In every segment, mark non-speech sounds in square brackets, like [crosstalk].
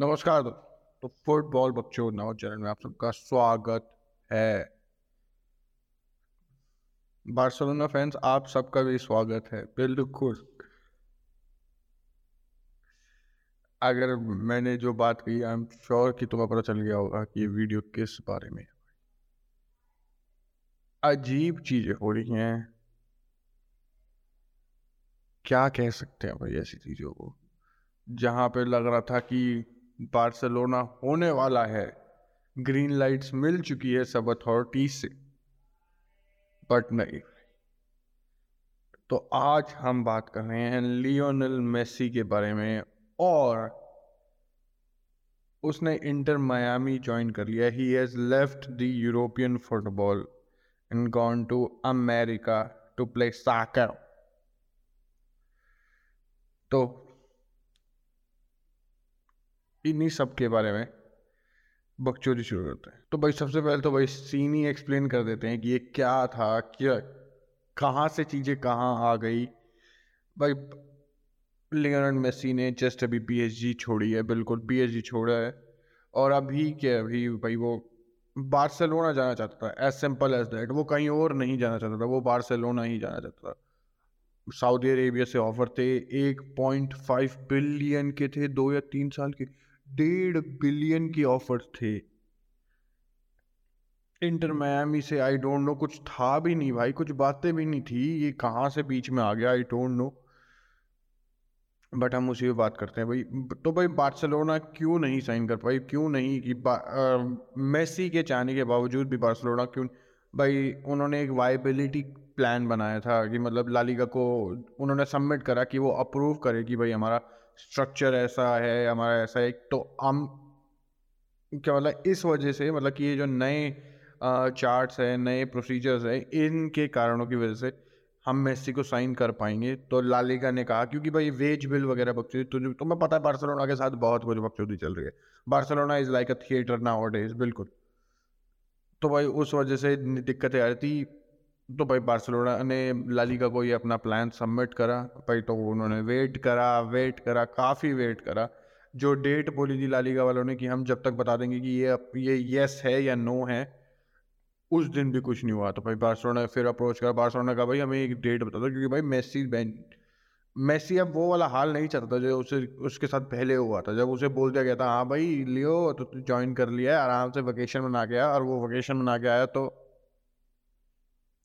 नमस्कार तो फुटबॉल बच्चों नव चैनल में आप सबका स्वागत है। बार्सिलोना फैंस, आप सबका भी स्वागत है। बिल्कुल। अगर मैंने जो बात कही आई एम श्योर कि तुम्हें पता चल गया होगा कि ये वीडियो किस बारे में अजीब चीज़ें हो रही हैं। क्या कह सकते हैं भाई ऐसी चीज़ों को? जहाँ पे लग रहा था कि बार्सिलोना होने वाला है। ग्रीन लाइट्स मिल चुकी है सब अथॉरिटी से, बट नहीं। तो आज हम बात कर रहे हैं लियोनल मेसी के बारे में, और उसने इंटर मायामी ज्वाइन कर लिया। He has left the European football and gone to America to play soccer तो इन्हीं सब के बारे में बकचोदी शुरू करते हैं। तो भाई सबसे पहले तो भाई सीन ही एक्सप्लेन कर देते हैं कि ये क्या था, क्या, कहाँ से चीज़ें कहाँ आ गई। भाई लियोनल मेसी ने जस्ट अभी पीएसजी छोड़ी है, बिल्कुल पीएसजी छोड़ा है। और अभी क्या अभी भाई वो बार्सिलोना जाना चाहता था एज सिंपल एज दैट वो कहीं और नहीं जाना चाहता था, वो बार्सिलोना ही जाना चाहता था। सऊदी अरेबिया से ऑफ़र थे, एक पॉइंट फाइव बिलियन के थे, दो या तीन साल के। डेढ़ बिलियन की ऑफ़र थे। इंटर मैमी से आई डोंट नो, कुछ था भी नहीं भाई, कुछ बातें भी नहीं थी, ये कहाँ से बीच में आ गया आई डोंट नो बट हम उसी पे बात करते हैं भाई। तो भाई बार्सिलोना क्यों नहीं साइन कर पाई? क्यों नहीं कि मेसी के चाहने के बावजूद भी बार्सिलोना क्यों भाई उन्होंने एक वाइबिलिटी प्लान बनाया था कि मतलब लालिगा को उन्होंने सबमिट करा कि वो अप्रूव करे कि भाई हमारा स्ट्रक्चर ऐसा है, हमारा ऐसा है तो हम क्या मतलब इस वजह से मतलब कि ये जो नए चार्ट्स हैं, नए प्रोसीजर्स हैं, इनके कारणों की वजह से हम मेसी को साइन कर पाएँगे। तो लालिगा ने कहा, क्योंकि भाई वेज बिल वगैरह बकचोदी तो तुम्हें पता है बार्सिलोना के साथ बहुत कुछ बकचोदी चल रही है। Barcelona is like a theatre nowadays बिल्कुल। तो भाई उस वजह से दिक्कतें आ रही थी। तो भाई बार्सिलोना ने लालिगा को ये अपना प्लान सबमिट करा। भाई तो उन्होंने वेट करा वेट करा, काफ़ी वेट करा। जो डेट बोली थी लालिगा वालों ने कि हम जब तक बता देंगे कि ये ये यस है या नो है, उस दिन भी कुछ नहीं हुआ। तो भाई बार्सिलोना फिर अप्रोच करा। बार्सिलोना का भाई हमें एक डेट बता दो, क्योंकि भाई मेसी बैन मेसी अब वो वाला हाल नहीं चाहता था जो उसे, उसके साथ पहले हुआ था। जब उसे बोल दिया गया था हाँ भाई, लियो तो ज्वाइन कर लिया आराम से वेकेशन बना के आया और वो वेकेशन बना के आया तो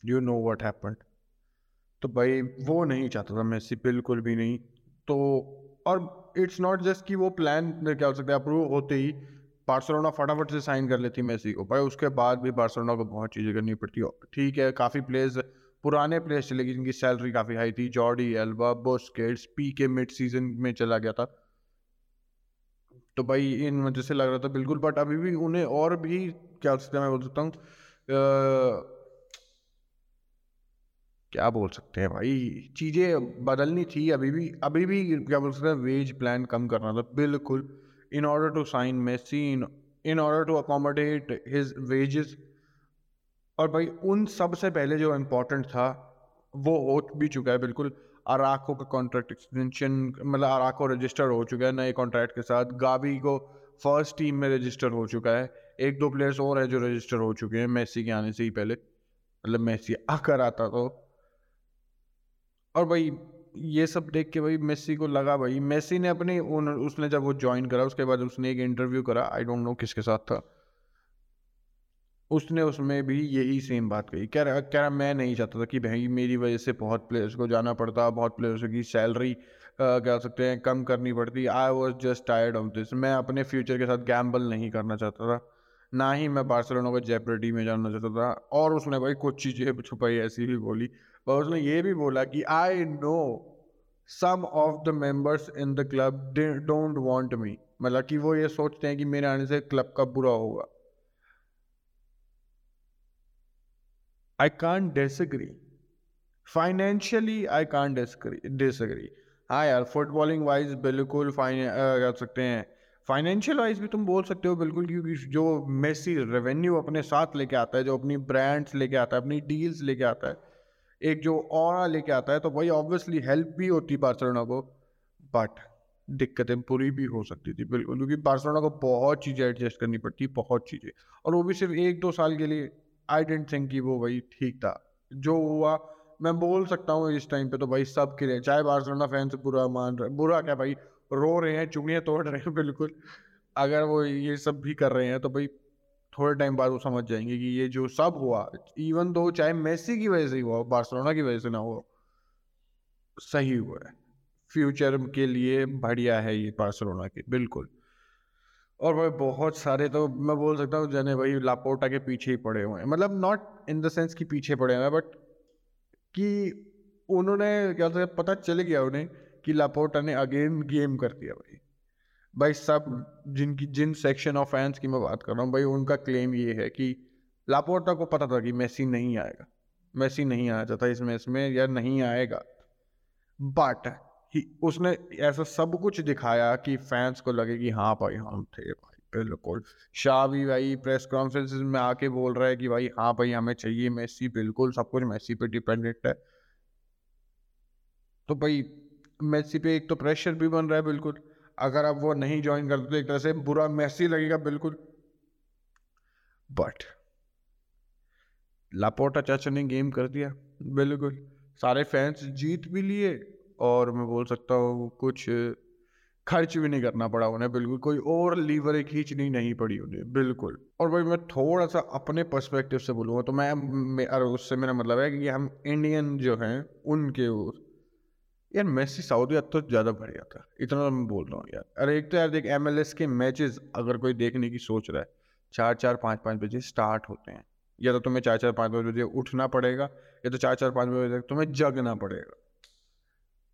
यू नो वट हैपन तो भाई, वो नहीं चाहता था मेसी, बिल्कुल भी नहीं। तो और इट्स नॉट जस्ट कि वो प्लान क्या हो सकता है अप्रूव होते ही बार्सिलोना फटाफट से साइन कर लेती मेसी को। भाई, उसके बाद भी बार्सिलोना को बहुत चीज़ें करनी पड़ती है। ठीक है, काफ़ी प्लेयर्स पुराने प्लेयर्स चले गए जिनकी सैलरी काफ़ी हाई थी। जॉर्डी एल्बा बोस्केट्स पी के मिड सीज़न में चला गया था। तो भाई, इन वजह से लग रहा था बिल्कुल बट अभी भी उन्हें और भी, क्या सकते मैं बोल सकता हूँ क्या बोल सकते हैं भाई? चीज़ें बदलनी थी, अभी भी अभी भी क्या बोल सकते हैं वेज प्लान कम करना था, बिल्कुल। In order to sign Messi in order to accommodate his wages और भाई, उन सबसे पहले जो इम्पोर्टेंट था, वो हो भी चुका है, बिल्कुल। अराको का कॉन्ट्रैक्ट एक्सटेंशन मतलब अराको रजिस्टर हो चुका है नए कॉन्ट्रैक्ट के साथ। गावी को फ़र्स्ट टीम में रजिस्टर हो चुका है। एक दो प्लेयर्स और है जो रजिस्टर हो चुके हैं मेसी के आने से ही पहले। मतलब मेसी आकर आता तो। और भाई, ये सब देख के भाई मेसी को लगा भाई। मेसी ने अपने उन उसने जब वो ज्वाइन करा, उसके बाद उसने एक इंटरव्यू करा आई डोंट नो किसके साथ था। उसने उसमें भी यही सेम बात कही। कह रहा कह रहा, मैं नहीं चाहता था कि भाई मेरी वजह से बहुत प्लेयर्स को जाना पड़ता, बहुत प्लेयर्स की सैलरी कह सकते हैं, कम करनी पड़ती। I was just tired of this मैं अपने फ्यूचर के साथ गैम्बल नहीं करना चाहता था। ना ही मैं बार्सिलोना को जेपरेटी में जाना चाहता था। और उसने भाई कुछ चीज़ें छुपाई, ऐसी भी बोली। और उसने ये भी बोला कि I know some of the members in the club don't want me मतलब कि वो ये सोचते हैं कि मेरे आने से क्लब का बुरा होगा। I can disagree financially I can disagree हाँ यार फुटबॉलिंग वाइज बिल्कुल फाइन कर सकते हैं। फाइनेंशियल वाइज भी तुम बोल सकते हो बिल्कुल, क्योंकि जो मेसी रेवेन्यू अपने साथ लेके आता है, जो अपनी ब्रांड्स लेके आता है, अपनी डील्स लेके आता है एक जो और लेके आता है तो वही ऑब्वियसली हेल्प भी होती बार्सिलोना को बट दिक्कतें पूरी भी हो सकती थी, बिल्कुल, क्योंकि बार्सिलोना को बहुत चीज़ें एडजस्ट करनी पड़ती, बहुत चीज़ें। और वो भी सिर्फ़ एक दो साल के लिए आई डेंट थिंक कि वो भाई ठीक था। जो हुआ, मैं बोल सकता हूँ इस टाइम पे तो भाई सब के लिए चाहे बार्सिलोना फैंस बुरा मान रहे, बुरा क्या भाई, रो रहे हैं चुंगियाँ तोड़ रहे हैं, बिल्कुल। अगर वो ये सब भी कर रहे हैं तो भाई थोड़े टाइम बाद वो समझ जाएँगे कि ये जो सब हुआ इवन दो चाहे मेसी की वजह से हुआ, बार्सिलोना की वजह से ना हुआ, सही हुआ है। फ्यूचर के लिए बढ़िया है ये बार्सिलोना के, बिल्कुल। और भाई बहुत सारे तो मैं बोल सकता हूँ जने भाई लापोटा के पीछे ही पड़े हुए हैं। मतलब नॉट इन द सेंस कि पीछे पड़े हुए हैं बट कि उन्होंने क्या पता चल गया उन्हें कि लापोटा ने अगेन गेम कर दिया भाई। भाई सब जिनकी, जिन सेक्शन ऑफ़ फैंस की मैं बात कर रहा हूँ, भाई उनका क्लेम ये है कि लापोर्टा को पता था कि मेसी नहीं आएगा। मेसी नहीं आया चाहता इस मैच में या नहीं आएगा। बट उसने ऐसा सब कुछ दिखाया कि फैंस को लगे कि हाँ भाई, हम थे भाई, बिल्कुल। शाह भी भाई प्रेस कॉन्फ्रेंस में आके बोल रहा है कि भाई हाँ भाई, हमें चाहिए मेसी बिल्कुल, सब कुछ मेसी पे डिपेंडेंट है। तो भाई मेसी पे एक तो प्रेशर भी बन रहा है, बिल्कुल। अगर आप वो नहीं ज्वाइन करते तो एक तरह से बुरा मैसी लगेगा बिल्कुल। बट लापोटा चाचा ने गेम कर दिया बिल्कुल। सारे फैंस जीत भी लिए और मैं बोल सकता हूँ कुछ खर्च भी नहीं करना पड़ा उन्हें बिल्कुल। कोई और लीवर खींचनी नहीं पड़ी उन्हें बिल्कुल। और भाई मैं थोड़ा सा अपने पर्सपेक्टिव से बोलूँगा तो मैं, मैं उससे मेरा मतलब है कि हम इंडियन जो हैं उनके यार मेसी सऊदी तो ज़्यादा बढ़िया था। इतना तो मैं बोल रहा हूँ यार। अरे एक तो यार देख एमएलएस के मैचेस अगर कोई देखने की सोच रहा है चार चार पाँच पाँच बजे स्टार्ट होते हैं। या तो तुम्हें चार चार पाँच पाँच बजे उठना पड़ेगा, या तो चार चार पाँच बजे तक तुम्हें जगना पड़ेगा।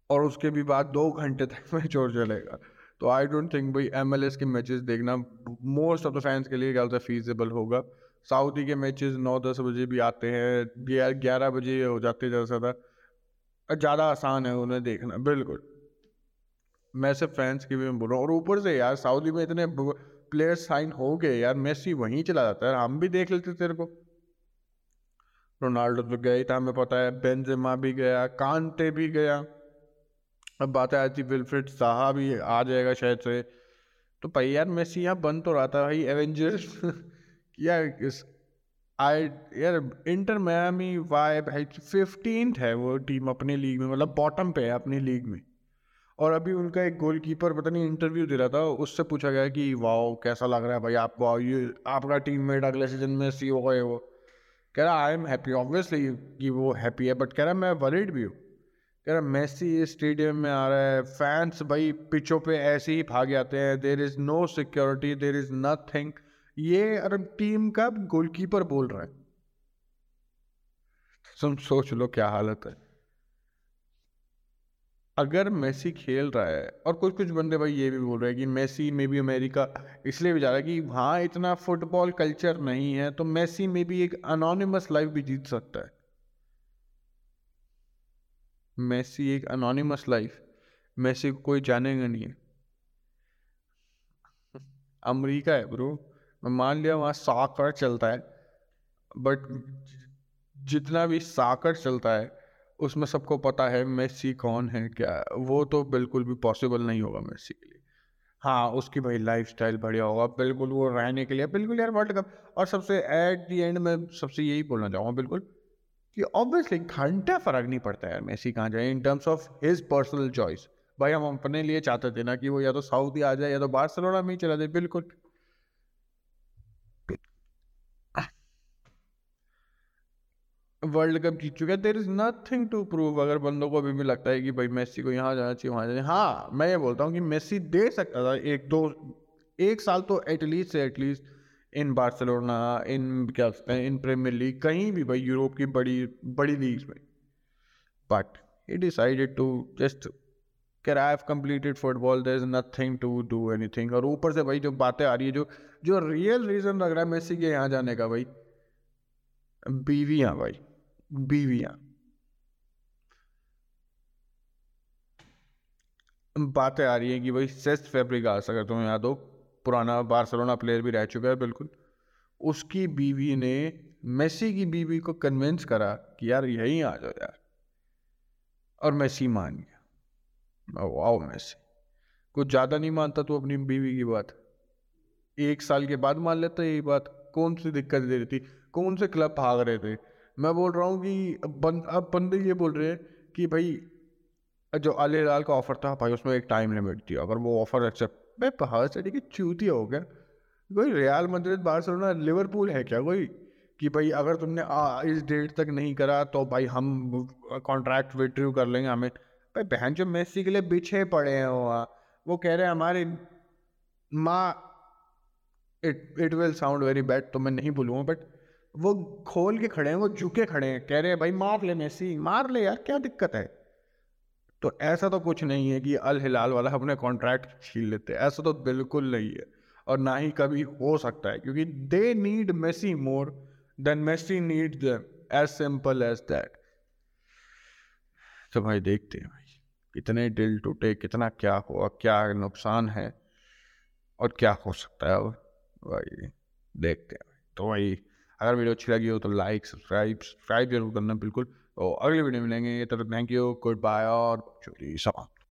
और उसके भी बाद दो घंटे तक [laughs] मैच और चलेगा। तो आई डोंट थिंक भाई एमएलएस के मैचेस देखना मोस्ट ऑफ़ द फैंस के लिए क्या फीजेबल होगा। सऊदी के मैचेस नौ दस बजे भी आते हैं, ग्यारह बजे हो जाते हैं ज़्यादा से ज़्यादा। ज़्यादा आसान है उन्हें देखना, बिल्कुल। मैं सिर्फ़ फैंस की भी बोल रहा हूँ, और ऊपर से यार सऊदी में इतने प्लेयर साइन हो गए यार मेसी वहीं चला जाता है, हम भी देख लेते तेरे को। रोनाल्डो तो ही था, हमें पता है बेंजेमा भी गया कांटे भी गया। अब बात है थी विल्फ्रेड साहा भी आ जाएगा शायद से। तो भाई यार मेसी यहाँ बन तो रहा था भाई एवेंजर्स [laughs] यार आई यार इंटर मैमी वाई भाई फिफ्टीन है वो टीम अपने लीग में मतलब बॉटम पे है अपनी लीग में। और अभी उनका एक गोलकीपर पता नहीं इंटरव्यू दे रहा था, उससे पूछा गया कि, वाओ, कैसा लग रहा है भाई आपको ये आपका टीम मेट अगले सीज़न में सी हो गए वो। कह रहा आई एम हैप्पी ऑब्वियसली कि वो हैप्पी है बट कह रहा, मैं वरीड भी हूँ। कह रहा मेसी स्टेडियम में आ रहा है फैंस भाई पिचों पे ऐसे ही भाग जाते हैं there is no security there is nothing ये अरब टीम का गोलकीपर बोल रहा है। तुम सोच लो क्या हालत है। अगर मेसी खेल रहा है, और कुछ कुछ बंदे भाई ये भी बोल रहे हैं कि मेसी में भी अमेरिका, इसलिए भी जा रहा है कि वहाँ इतना फुटबॉल कल्चर नहीं है तो मेसी में भी एक अनोनिमस लाइफ भी जीत सकता है। मेसी एक अनोनिमस लाइफ मेसी को कोई जानेगा नहीं है। अमेरिका है ब्रो। मान लिया वहाँ साकर चलता है बट जितना भी साकर चलता है, उसमें सबको पता है मेसी कौन है क्या। वो तो बिल्कुल भी पॉसिबल नहीं होगा मेसी के लिए। हाँ उसकी भाई लाइफ स्टाइल बढ़िया होगा, बिल्कुल वो रहने के लिए, बिल्कुल यार वर्ल्ड कप और सबसे एट दी एंड में सबसे यही बोलना चाहूँगा बिल्कुल कि ऑब्वियसली घंटा फ़र्क नहीं पड़ता यार मेसी कहाँ जाए in terms of his personal choice भाई हम अपने लिए चाहते थे ना कि वो या तो साउथ ही आ जाए या तो बार्सिलोना में ही चला जाए, बिल्कुल। वर्ल्ड कप जीत चुका है। There is nothing to prove अगर बंदों को अभी भी लगता है कि भाई मेसी को यहाँ जाना चाहिए, वहाँ जाना हाँ मैं ये बोलता हूँ कि मेसी दे सकता था। एक, दो, एक साल तो एटलीस्ट से एटलीस्ट इन बार्सिलोना इन क्या कहते हैं इन प्रीमियर लीग कहीं भी भाई यूरोप की बड़ी बड़ी लीग्स में। But he decided to just care I have completed football there is nothing to do anything और ऊपर से भाई जो बातें आ रही है, जो जो रियल रीज़न लग रहा है मेसी के यहाँ जाने का भाई। बीवियाँ भाई। बीवियाँ। बातें आ रही है कि भाई सेस्ट फैब्रिकास अगर तुम्हें याद हो, पुराना बार्सिलोना प्लेयर भी रह चुका है, बिल्कुल। उसकी बीवी ने मेसी की बीवी को कन्विंस करा कि यार यहीं आ जाओ यार। और मेसी मान गया। वाओ मेसी कुछ ज़्यादा नहीं मानता तू अपनी बीवी की बात। एक साल के बाद मान लेता यही बात। कौन सी दिक्कत दे रही थी? कौन से क्लब भाग रहे थे? मैं बोल रहा हूँ कि अब बंदे ये बोल रहे हैं कि भाई जो अल हिलाल का ऑफ़र था भाई उसमें एक टाइम लिमिट थी। अगर वो ऑफ़र एक्सेप्ट मैं बाहर से है चूतिया हो गया। कोई रियाल मद्रिद बार्सिलोना लिवरपूल है क्या कोई? कि भाई अगर तुमने आ, इस डेट तक नहीं करा तो भाई हम कॉन्ट्रैक्ट विड्रू कर लेंगे हमें। भाई बहन जो मेसी के लिए पीछे पड़े हैं वो वो कह रहे हैं हमारे माँ it it will sound very bad तो मैं नहीं बोलूँगा बट वो खोल के खड़े हैं, वो झुके खड़े हैं, कह रहे हैं, भाई, मार ले मेसी, मार ले यार, क्या दिक्कत है? तो ऐसा तो कुछ नहीं है कि अल हिलाल वाला अपने कॉन्ट्रैक्ट छीन लेते ऐसा तो बिल्कुल नहीं है। और ना ही कभी हो सकता है, क्योंकि they need Messi more than Messi need them as simple as that तो भाई, देखते हैं भाई, कितने दिल टूटे, कितना क्या हुआ, क्या नुकसान है और क्या हो सकता है भाई, देखते हैं। तो भाई अगर वीडियो अच्छी लगी हो तो लाइक, सब्सक्राइब सब्सक्राइब ज़रूर करना, बिल्कुल। और अगले वीडियो मिलेंगे। तब तक थैंक यू गुड बाय और चोरी समा